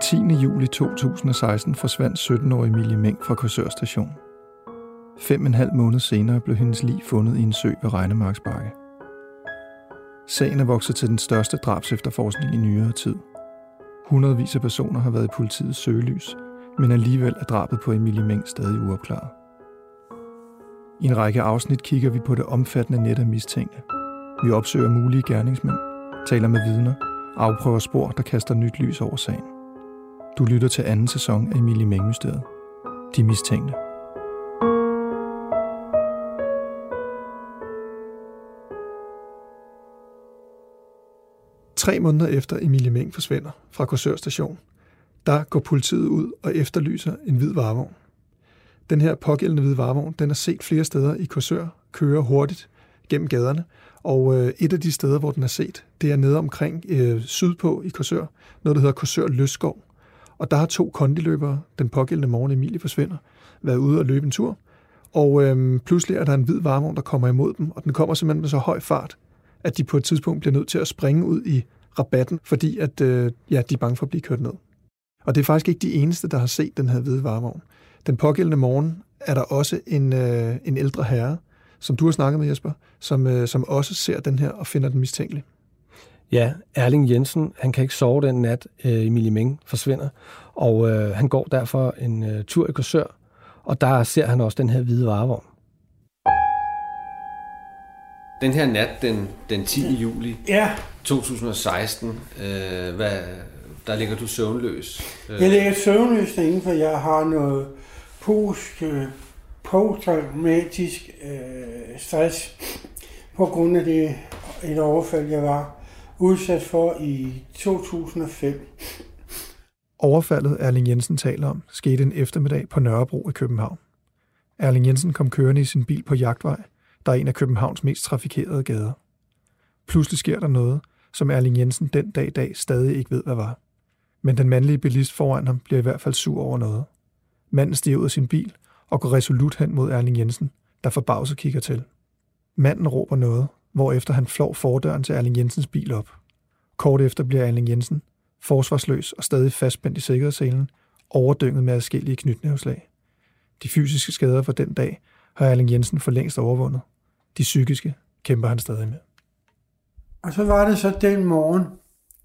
Den 10. juli 2016 forsvandt 17-årige Emilie Meng fra Korsør station. Fem og en halv måned senere blev hendes lig fundet i en sø ved Regnemarksbakke. Sagen er vokset til den største drabsefterforskning i nyere tid. Hundredvis af personer har været i politiets søgelys, men alligevel er drabet på Emilie Meng stadig uopklaret. I en række afsnit kigger vi på det omfattende net af mistænkte. Vi opsøger mulige gerningsmænd, taler med vidner, afprøver spor, der kaster nyt lys over sagen. Du lytter til anden sæson af Emilie Mængmysteriet. De mistænkte. Tre måneder efter Emilie Meng forsvinder fra Korsør station, der går politiet ud og efterlyser en hvid varevogn. Den her pågældende hvide varevogn, den er set flere steder i Korsør, kører hurtigt gennem gaderne, og øh, et af de steder, hvor den er set, det er nede omkring øh, sydpå i Korsør, noget der hedder Korsør Løsskov. Og der har to kondiløbere, den pågældende morgen Emilie forsvinder, været ude og løbe en tur, og øhm, pludselig er der en hvid varevogn, der kommer imod dem, og den kommer simpelthen med så høj fart, at de på et tidspunkt bliver nødt til at springe ud i rabatten, fordi at, øh, ja, de er bange for at blive kørt ned. Og det er faktisk ikke de eneste, der har set den her hvide varevogn. Den pågældende morgen er der også en, øh, en ældre herre, som du har snakket med, Jesper, som, øh, som også ser den her og finder den mistænkelig. Ja, Erling Jensen, han kan ikke sove den nat, øh, Emilie Meng forsvinder, og øh, han går derfor en øh, tur i Korsør, og der ser han også den her hvide varevogn. Den her nat, den, den 10. juli Ja, 2016, øh, hvad, der ligger du søvnløs. Øh, jeg ligger søvnløs derinde, for jeg har noget post, øh, posttraumatisk øh, stress på grund af det et overfald, jeg var udsat for i 2005. Overfaldet, Erling Jensen taler om, skete en eftermiddag på Nørrebro i København. Erling Jensen kom kørende i sin bil på Jagtvej, der er en af Københavns mest trafikerede gader. Pludselig sker der noget, som Erling Jensen den dag i dag stadig ikke ved, hvad var. Men den mandlige bilist foran ham bliver i hvert fald sur over noget. Manden stiger ud af sin bil og går resolut hen mod Erling Jensen, der forbavset kigger til. Manden råber noget, hvorefter han flår fordøren til Erling Jensens bil op. Kort efter bliver Erling Jensen, forsvarsløs og stadig fastspændt i sikkerhedsselen, overdynget med adskillige knytnævslag. De fysiske skader fra den dag har Erling Jensen for længst overvundet. De psykiske kæmper han stadig med. Og så var det så den morgen,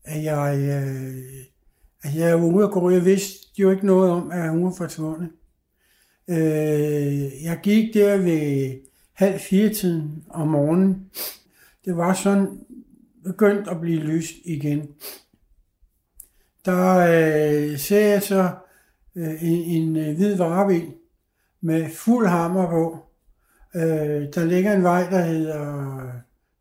at jeg, øh, at jeg var ude at gå. Jeg vidste jo ikke noget om, at hun var forsvundet. Øh, jeg gik der ved halv fire tiden om morgenen. Det var sådan begyndt at blive lyst igen. Der øh, ser jeg så øh, en, en øh, hvid varebil med fuld hammer på. Øh, der ligger en vej, der hedder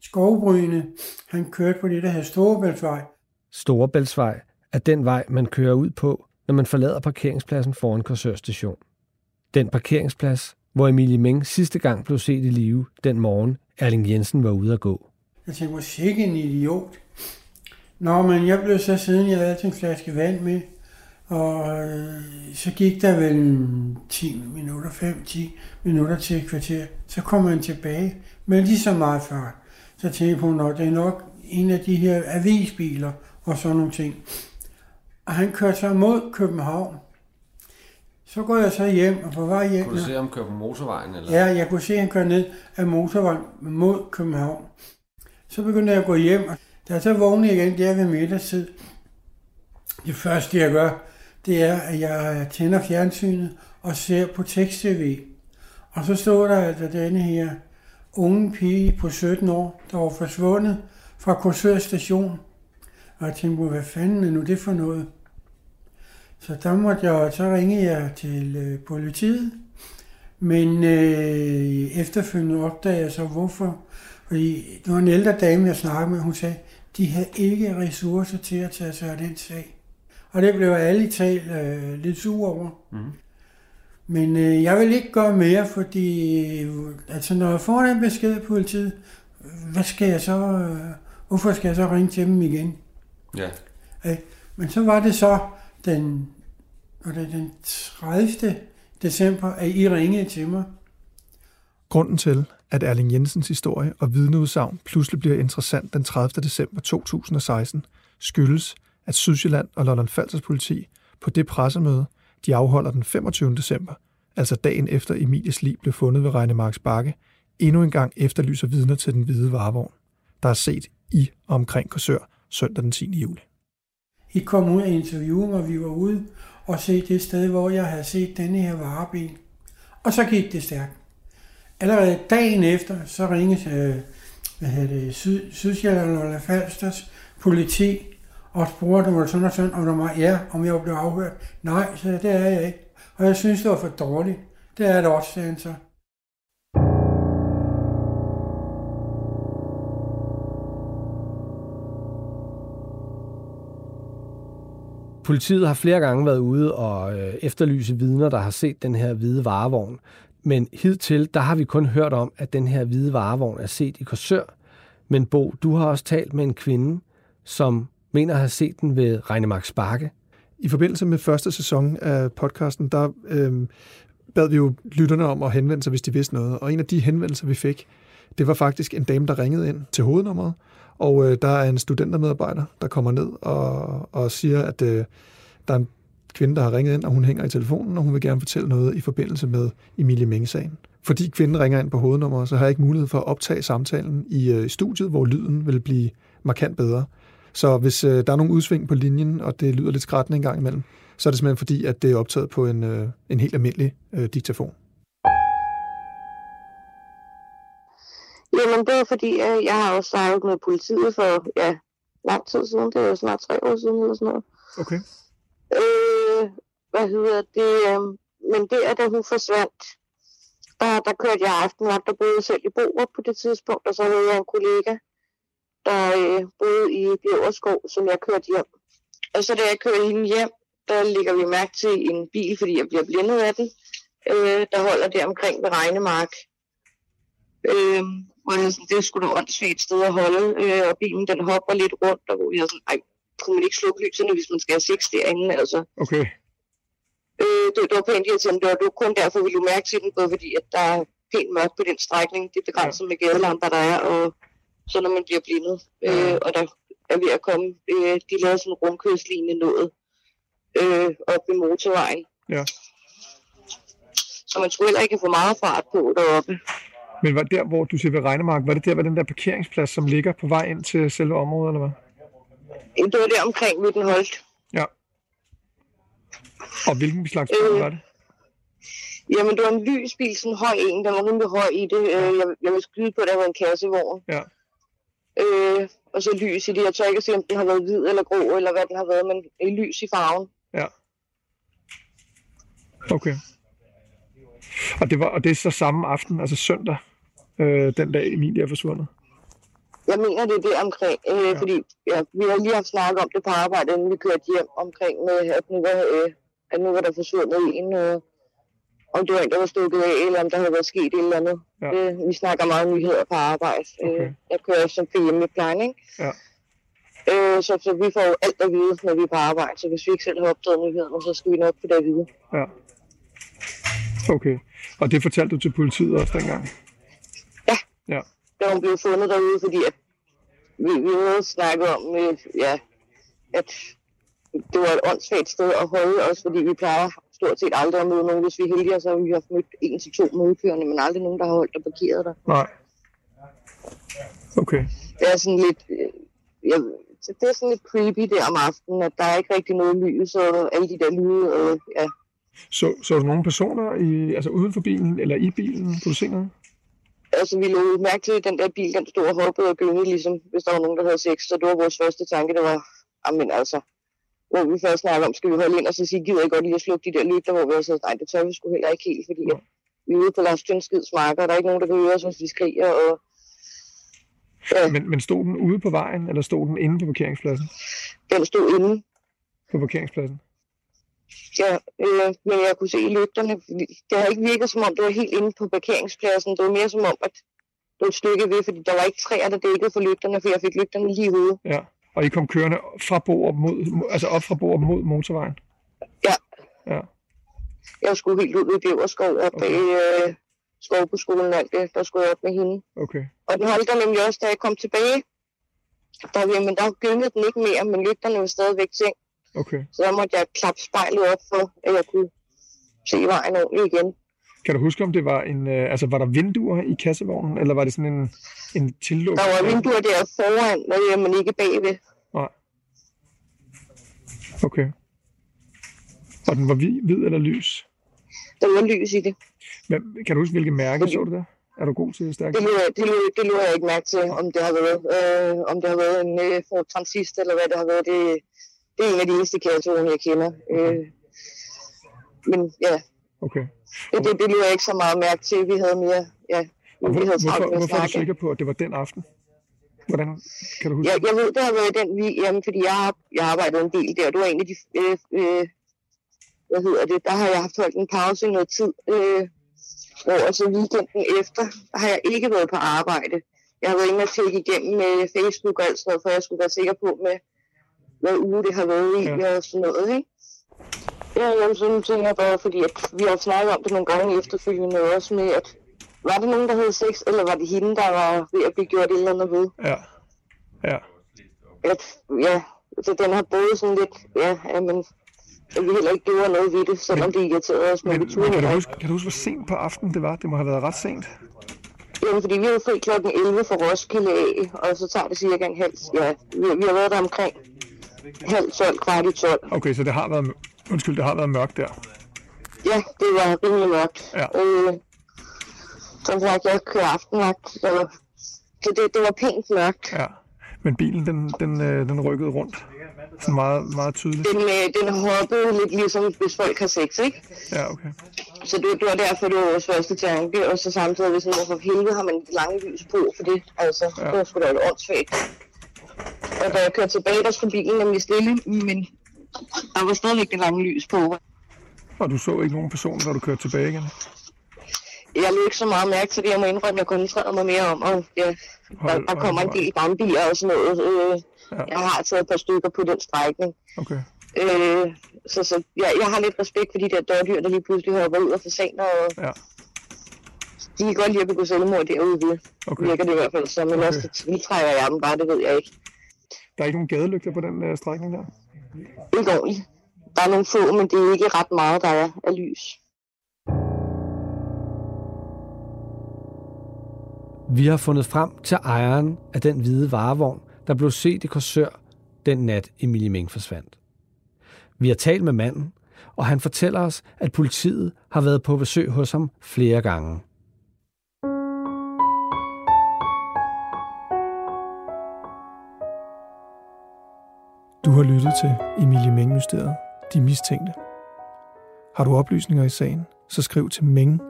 Skovbryne. Han kørte på det, der hedder Storebæltsvej. Storebæltsvej er den vej, man kører ud på, når man forlader parkeringspladsen foran Korsør station. Den parkeringsplads, hvor Emilie Meng sidste gang blev set i live den morgen, Erling Jensen var ude at gå. Jeg tænkte, hvor sikke en idiot. Nå, men jeg blev så siden, jeg havde en flaske vand med, og øh, så gik der vel 10 minutter, 5-10 minutter til et kvarter. Så kom han tilbage med lige så meget før. Så tænkte hun, at det er nok en af de her avisbiler og sådan nogle ting. Og han kørte så mod København. Så går jeg så hjem, og på vej hjem... kunne du se ham køre på motorvejen? Eller? Ja, jeg kunne se, at han kørte ned af motorvejen mod København. Så begyndte jeg at gå hjem, og da jeg så vågnede igen der ved middagstid, det første jeg gør, det er, at jeg tænder fjernsynet og ser på tekst-tv. Og så står der altså denne her unge pige på 17 år, der var forsvundet fra Korsør station. Og jeg tænkte, hvad fanden er nu det for noget? Så der måtte jeg, så ringe jeg til øh, politiet. Men øh, efterfølgende opdagede jeg så, hvorfor. Fordi det var en ældre dame, jeg snakkede med, hun sagde, de havde ikke ressourcer til at tage sig af den sag. Og det blev alle i tal øh, lidt sur over. Mm. Men øh, jeg vil ikke gøre mere, fordi øh, altså, når jeg får den besked på politiet, hvad skal jeg så, øh, hvorfor skal jeg så ringe til dem igen? Ja. Øh, men så var det så den, var det den 30. december, at I ringede til mig. Grunden til, at Erling Jensens historie og vidneudsagn pludselig bliver interessant den 30. december 2016, skyldes, at Sydsjælland og Lolland Falsters politi på det pressemøde, de afholder den 25. december, altså dagen efter Emilies liv blev fundet ved Regnemarks Bakke, endnu en gang efterlyser vidner til den hvide varevogn, der er set i og omkring Korsør søndag den 10. juli. I kom ud og interviewede mig, vi var ude og se det sted, hvor jeg havde set denne her varebil. Og så gik det stærkt. Allerede dagen efter, så ringede øh, hvad hedder det, Syd, Sydsjælland og Falsters politi og spurgte mig sådan og sådan, om, der var, ja, om jeg blev afhørt. Nej, så det er jeg ikke. Og jeg synes, det var for dårligt. Det er det også, sagde han så. Politiet har flere gange været ude og øh, efterlyse vidner, der har set den her hvide varevogn. Men hidtil, der har vi kun hørt om, at den her hvide varevogn er set i Korsør. Men Bo, du har også talt med en kvinde, som mener at have set den ved Regnemark Sparke. I forbindelse med første sæson af podcasten, der øh, bad vi jo lytterne om at henvende sig, hvis de vidste noget. Og en af de henvendelser, vi fik, det var faktisk en dame, der ringede ind til hovednummeret. Og øh, der er en studentermedarbejder, der kommer ned og, og siger, at øh, der er en kvinde, der har ringet ind, og hun hænger i telefonen, og hun vil gerne fortælle noget i forbindelse med Emilie Menge-sagen. Fordi kvinden ringer ind på hovednummeret, så har jeg ikke mulighed for at optage samtalen i øh, studiet, hvor lyden vil blive markant bedre. Så hvis øh, der er nogle udsving på linjen, og det lyder lidt skrættende en gang imellem, så er det simpelthen fordi, at det er optaget på en, øh, en helt almindelig øh, diktafon. Jamen, det er fordi, øh, jeg har også snakket med politiet for ja, lang tid siden. Det er jo snart tre år siden eller sådan noget. Okay. Øh, hvad hedder det? Øh, men det er, da hun forsvandt, der, der kørte jeg aftenvagt og boede selv i Borup på det tidspunkt, og så havde jeg en kollega, der øh, boede i Bjørskov, som jeg kørte hjem. Og så da jeg kørte hende hjem, der ligger vi mærke til en bil, fordi jeg bliver blindet af den, øh, der holder der omkring ved Regnemark. Øh, hvor det, sådan, det skulle da åndssvagt sted at holde, øh, og bilen den hopper lidt rundt, og hvor jeg sådan, ej, kunne man ikke slukke lysene, hvis man skal have sex derinde, altså. Okay. Øh, det, det var pænt irriterende, det var, det var kun derfor, vi ville mærke til den, både fordi, at der er pænt mørkt på den strækning, det er begrænset ja. med gadelamper, der er, og så når man bliver blindet, øh, og der er ved at komme, øh, de lavede sådan en rundkørslignende noget øh, op ved motorvejen. Ja. Så man skulle heller ikke få meget fart på deroppe. Men var der, hvor du siger ved Regnemark, var det der ved den der parkeringsplads, som ligger på vej ind til selve området, eller hvad? Det var der omkring ved den holdt. Ja. Og hvilken slags bil Øh, var det? Jamen, det var en lysbil, sådan en høj en, der var rimelig høj i det. Øh, jeg, jeg vil skyde på, at der var en kassevogn. Ja. Øh, og så lys i det. Jeg tør ikke at se, om den har været hvid eller grå, eller hvad den har været, men i lys i farven. Ja. Okay. Og det, var, og det er så samme aften, altså søndag, øh, den dag Emilie er forsvundet? Jeg mener, det er det omkring, øh, ja. fordi ja, vi har lige haft snakket om det på arbejde, inden vi kørte hjem omkring, med, at, nu var, øh, at nu var der forsvundet en, øh, om det var en, der var stukket af, eller om der havde været sket et eller andet. Ja. Øh, vi snakker meget nyheder på arbejde. Okay. Øh, jeg kører som PM i plejen, ikke? Ja. Øh, så, så vi får jo alt at vide, når vi er på arbejde, så hvis vi ikke selv har opdaget nyhederne, så skal vi nok få det at vide. Ja. Okay. Og det fortalte du til politiet også dengang? Ja. Da hun blev fundet derude, fordi at vi, vi havde snakket om, øh, ja, at det var et åndssvagt sted at holde os, fordi vi plejer stort set aldrig at møde nogen. Hvis vi er heldige, så har vi haft mødt en til to modkørende, men aldrig nogen, der har holdt og parkeret der. Nej. Okay. Det er sådan lidt, øh, jeg, det er sådan lidt creepy der om aftenen, at der er ikke rigtig noget lys og alle de der lyde, og ja, Så, så du nogle personer i, altså uden for bilen eller i bilen? Du se noget? Altså vi lå mærke til, at den der bil, den stod og hoppede og gyngede, ligesom hvis der var nogen, der havde sex. Så det var vores første tanke, det var, amen altså, hvor vi først snakker om, skal vi holde ind og så sige, gider I godt lige at slukke de der lygter, hvor vi har sagt, nej, det tør vi sgu heller ikke helt, fordi at Vi er ude på Lars Tønskids marker, og der er ikke nogen, der kan høre os, hvis vi skriger. Og, ja, Men, men stod den ude på vejen, eller stod den inde på parkeringspladsen? den stod inde. På parkeringspladsen? Ja, øh, men jeg kunne se i lygterne. Det har ikke virket som om, det var helt inde på parkeringspladsen. Det var mere som om, at det var et stykke ved, fordi der var ikke træer, der dækkede for lygterne, for jeg fik lygterne lige i hovedet. Ja. Og I kom kørende fra Borup mod, altså op fra Borup mod motorvejen? Ja. Ja. Jeg skulle helt ud i Bjæverskov op Okay. bag øh, skov på skolen og alt det, der skulle jeg op med hende. Okay. Og den holdt der nemlig også, da jeg kom tilbage. Der, var- men der gyngede den ikke mere, men lygterne var stadigvæk tændt. Okay. Så der måtte jeg klappe spejlet op for, at jeg kunne se vejen ordentligt igen. Kan du huske, om det var en... Øh, altså, var der vinduer i kassevognen, eller var det sådan en, en tillukket? Der var vinduer der foran, øh, men ikke bagved. Nej. Okay. Og den var hvid, hvid eller lys? Der var lys i det. Men, kan du huske, hvilke mærke så du der? Er du god til stærkt? Det lå, det, lå, det lå jeg ikke mærke til, om det har været, øh, om det har været en øh, Ford Transist, eller hvad det har været. Det, en af de eneste kærligheder, jeg kender. Øh, men ja, Okay. det, det, det jeg ikke så meget mærke til. Vi havde mere, ja, Og vi hvor, havde travlt hvorfor, hvorfor er du sikker på, at det var den aften? Hvordan kan du huske? Jeg, jeg ved, det har været den vi, jamen, fordi jeg har, jeg arbejdet en del der. Det var en af de, øh, øh, hvad hedder det, der har jeg haft holdt en pause i noget tid. Øh, hvor så weekenden efter har jeg ikke været på arbejde. Jeg har været inde og tjekke igennem med Facebook og alt sådan noget, for jeg skulle være sikker på med, hvad uge det har været i ja. og sådan noget, ikke? Ja, jamen, sådan tænker jeg bare, fordi at vi har snakket om det nogle gange efterfølgende også med, at var det nogen, der havde sex, eller var det hende, der var ved at blive gjort et eller andet ved? Ja. Ja. at ja, så den har både sådan lidt, ja, ja men at vi heller ikke gjorde noget ved det, selvom det irriterede os, men, Men, vi men turde kan, du huske, kan du huske, hvor sent på aftenen det var? Det må have været ret sent. Jamen, fordi vi havde fri klokken 11 fra Roskilde af, og så tager det cirka en halv, ja, vi, vi har været der omkring halv 12, kvart i 12. Okay, så det har været, undskyld, det har været mørkt der. Ja, det var rimelig mørkt. Ja. Øh, som sagt, jeg kører aftenvagt, så det, det, det var pænt mørkt. Ja. Men bilen, den, den, øh, den rykkede rundt. Sådan meget, meget tydeligt. Den, øh, den hoppede lidt ligesom, hvis folk har sex, ikke? Ja, okay. Så det, det var derfor, det var første tanke, og så samtidig, hvis man for helvede har man et lange lys på for det, altså, Ja. det var sgu da lidt åndssvagt. Og da jeg kørte tilbage, der skulle bilen nemlig stille, men der var stadigvæk det lange lys på. Og du så ikke nogen person, da du kørte tilbage igen? Jeg lå ikke så meget mærke til det, jeg må indrømme, jeg koncentrerede mig mere om, og ja, der, Hold- der kommer en hold- del brandbiler og sådan noget. Øh, Ja. Jeg har taget et par stykker på den strækning. Okay. Øh, så så jeg, jeg har lidt respekt for de der dørdyr, der lige pludselig hopper ud og fasaner, og Ja. de kan godt lide at begå selvmord derude ved. Okay. Virker det i hvert fald som, men Okay. også tiltrækker jeg dem bare, det ved jeg ikke. Der er ikke nogen gadelygter på den øh, strækning der? Ikke ordentligt. Der er nogle få, men det er ikke ret meget, der er af lys. Vi har fundet frem til ejeren af den hvide varevogn, der blev set i Korsør den nat Emilie Meng forsvandt. Vi har talt med manden, og han fortæller os, at politiet har været på besøg hos ham flere gange. Du har lyttet til Emilie Meng-mysteriet, De Mistænkte. Har du oplysninger i sagen, så skriv til meng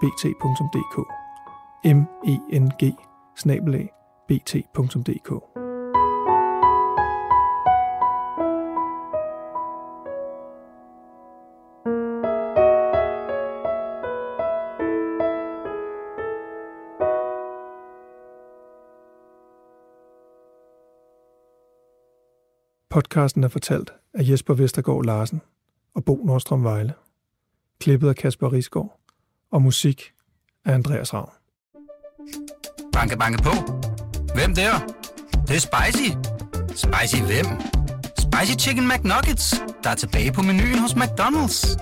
bt.dk m e n g bt.dk Podcasten er fortalt af Jesper Vestergaard Larsen og Bo Nordstrøm Vejle. Klippet af Kasper Risgaard og musik af Andreas Ravn. Banke, banke på. Hvem der? Det, det er spicy. Spicy hvem? Spicy Chicken McNuggets, der er tilbage på menuen hos McDonald's.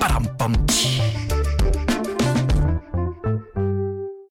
Badum, bom, tji.